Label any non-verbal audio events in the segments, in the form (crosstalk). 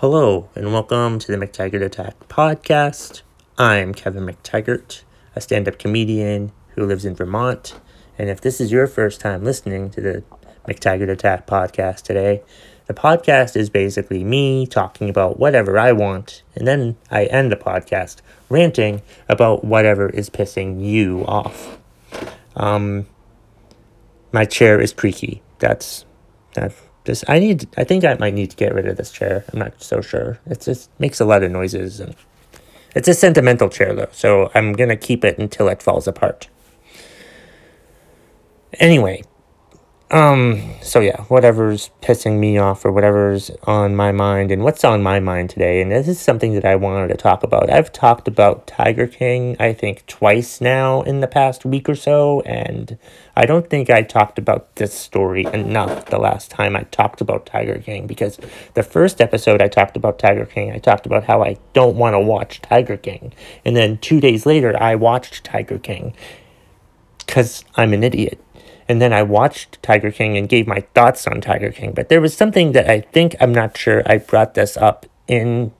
Hello, and welcome to the McTaggart Attack podcast. I'm Kevin McTaggart, a stand up comedian who lives in Vermont. And if this is your first time listening to the McTaggart Attack podcast today, the podcast is basically me talking about whatever I want, and then I end the podcast ranting about whatever is pissing you off. Um, my chair is creaky. That's that. Just I need. I think I might need to get rid of this chair. I'm not so sure. It just makes a lot of noises, and it's a sentimental chair though. So I'm gonna keep it until it falls apart. Anyway, um, so yeah, whatever's pissing me off or whatever's on my mind and what's on my mind today, and this is something that I wanted to talk about. I've talked about Tiger King, I think, twice now in the past week or so, and I don't think I talked about this story enough the last time I talked about Tiger King because the first episode I talked about Tiger King, I talked about how I don't want to watch Tiger King. And then two days later, I watched Tiger King because I'm an idiot and then I watched Tiger King and gave my thoughts on Tiger King. But there was something that I think I'm not sure I brought this up in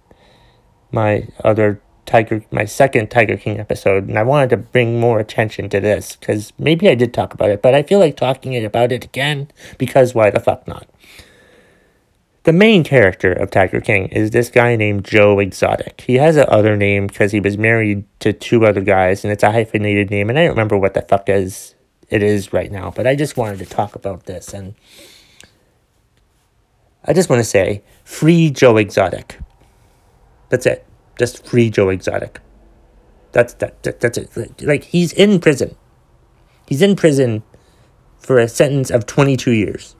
my other Tiger, my second Tiger King episode, and I wanted to bring more attention to this because maybe I did talk about it, but I feel like talking about it again because why the fuck not? The main character of Tiger King is this guy named Joe Exotic. He has a other name because he was married to two other guys, and it's a hyphenated name, and I don't remember what the fuck is it is right now. But I just wanted to talk about this, and I just want to say, free Joe Exotic. That's it. Just free Joe Exotic. That's that, that. That's it. Like he's in prison. He's in prison for a sentence of twenty two years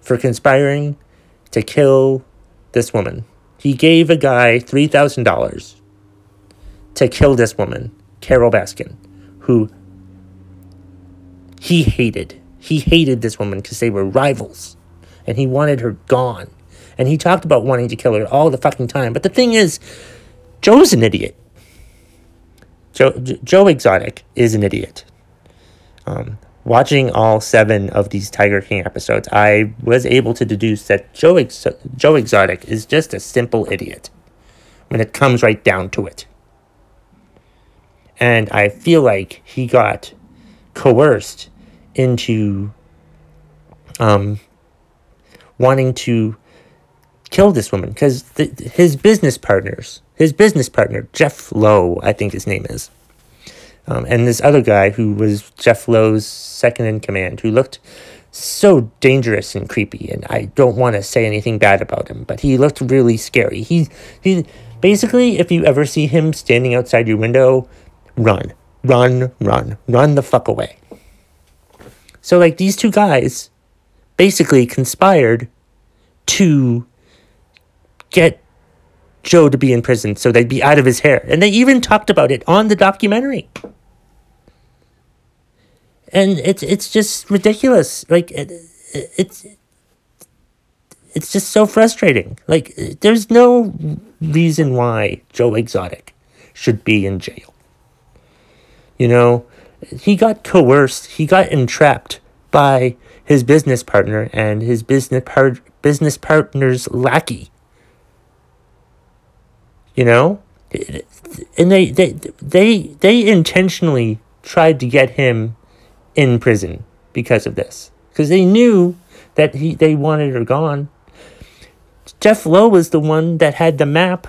for conspiring to kill this woman. He gave a guy three thousand dollars to kill this woman, Carole Baskin, who he hated. He hated this woman because they were rivals. And he wanted her gone. And he talked about wanting to kill her all the fucking time. But the thing is, Joe's an idiot. Joe, Joe Exotic is an idiot. Um, watching all seven of these Tiger King episodes, I was able to deduce that Joe, Ex- Joe Exotic is just a simple idiot when it comes right down to it. And I feel like he got coerced into um, wanting to kill this woman because his business partners, his business partner, Jeff Lowe, I think his name is, um, and this other guy who was Jeff Lowe's second in command, who looked so dangerous and creepy, and I don't want to say anything bad about him, but he looked really scary. He, he, basically, if you ever see him standing outside your window, run, run, run, run the fuck away. So, like, these two guys basically conspired to get Joe to be in prison so they'd be out of his hair. And they even talked about it on the documentary. And it's it's just ridiculous. Like it, it's it's just so frustrating. Like there's no reason why Joe Exotic should be in jail. You know, he got coerced, he got entrapped by his business partner and his business par- business partner's lackey. You know? And they, they they they intentionally tried to get him in prison because of this. Because they knew that he they wanted her gone. Jeff Lowe was the one that had the map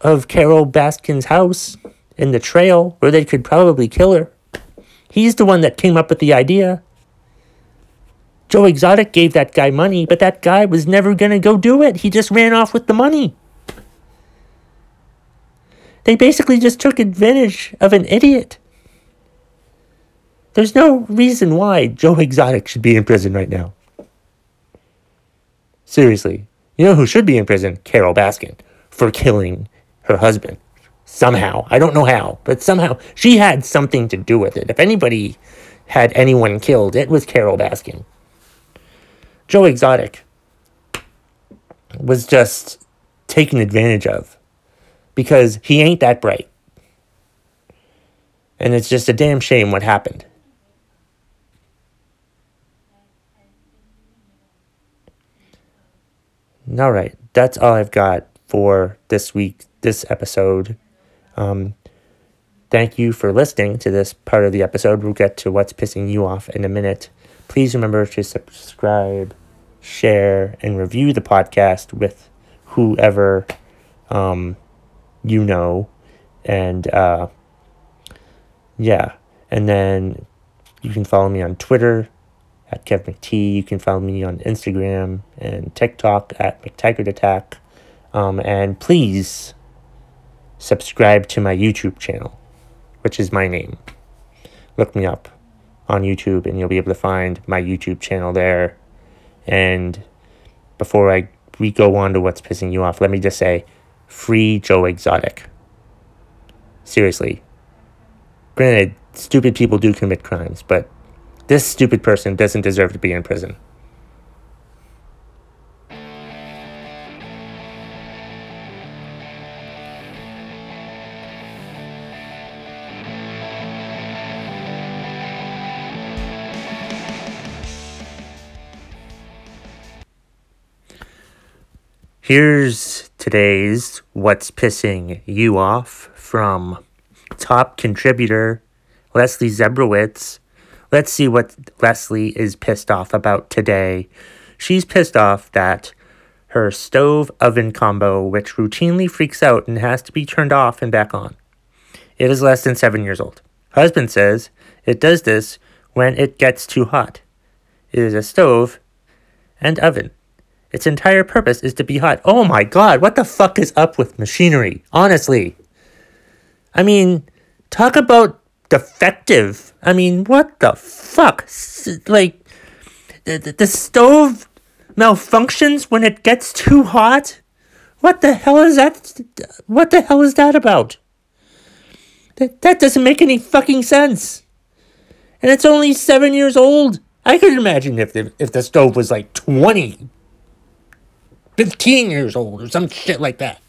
of Carole Baskin's house and the trail where they could probably kill her. He's the one that came up with the idea. Joe Exotic gave that guy money, but that guy was never going to go do it. He just ran off with the money. They basically just took advantage of an idiot. There's no reason why Joe Exotic should be in prison right now. Seriously. You know who should be in prison? Carole Baskin for killing her husband somehow. I don't know how, but somehow she had something to do with it. If anybody had anyone killed, it was Carole Baskin. Joe Exotic was just taken advantage of because he ain't that bright. And it's just a damn shame what happened. All right, that's all I've got for this week, this episode. Um, thank you for listening to this part of the episode. We'll get to what's pissing you off in a minute. Please remember to subscribe, share, and review the podcast with whoever um, you know. And uh, yeah, and then you can follow me on Twitter at Kev McT. You can follow me on Instagram and TikTok at McTaggart Attack. Um, and please subscribe to my YouTube channel, which is my name. Look me up on YouTube and you'll be able to find my YouTube channel there. And before I we go on to what's pissing you off, let me just say free Joe Exotic. Seriously. Granted, stupid people do commit crimes, but this stupid person doesn't deserve to be in prison. Here's today's What's Pissing You Off from top contributor Leslie Zebrowitz. Let's see what Leslie is pissed off about today. She's pissed off that her stove oven combo, which routinely freaks out and has to be turned off and back on. It is less than seven years old. Husband says it does this when it gets too hot. It is a stove and oven. Its entire purpose is to be hot. Oh my god, what the fuck is up with machinery? Honestly. I mean, talk about defective. I mean, what the fuck? Like, the, the stove malfunctions when it gets too hot? What the hell is that? What the hell is that about? That, that doesn't make any fucking sense. And it's only seven years old. I could imagine if the, if the stove was like 20 15 years old or some shit like that.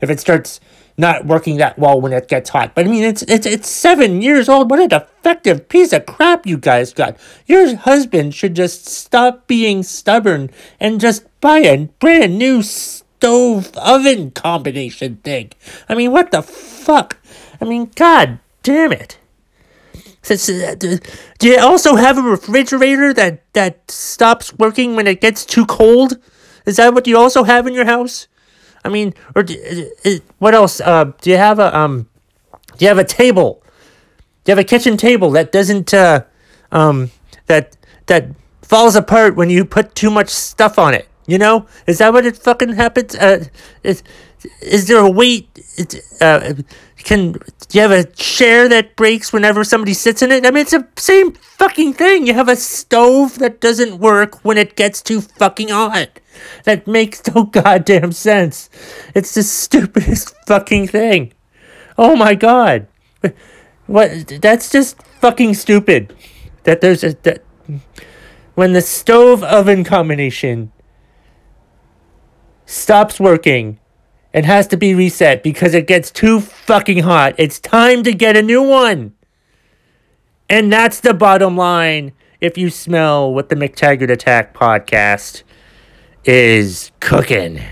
If it starts not working that well when it gets hot. But I mean, it's it's it's seven years old. What a defective piece of crap you guys got. Your husband should just stop being stubborn and just buy a brand new stove oven combination thing. I mean, what the fuck? I mean, god damn it. Uh, do you also have a refrigerator that, that stops working when it gets too cold? Is that what you also have in your house? I mean, or do, what else? Uh, do you have a um? Do you have a table? Do you have a kitchen table that doesn't uh, um that that falls apart when you put too much stuff on it? You know, is that what it fucking happens? Uh, is is there a weight? Uh, can do you have a chair that breaks whenever somebody sits in it? I mean, it's the same fucking thing. You have a stove that doesn't work when it gets too fucking hot. That makes no (laughs) goddamn sense. It's the stupidest (laughs) fucking thing. Oh my god. What? That's just fucking stupid. That there's a that when the stove oven combination stops working it has to be reset because it gets too fucking hot. It's time to get a new one. And that's the bottom line. If you smell what the McTaggart Attack podcast is cooking.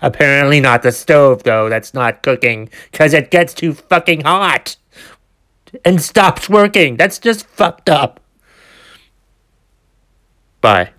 Apparently not the stove though. That's not cooking because it gets too fucking hot and stops working. That's just fucked up. Bye.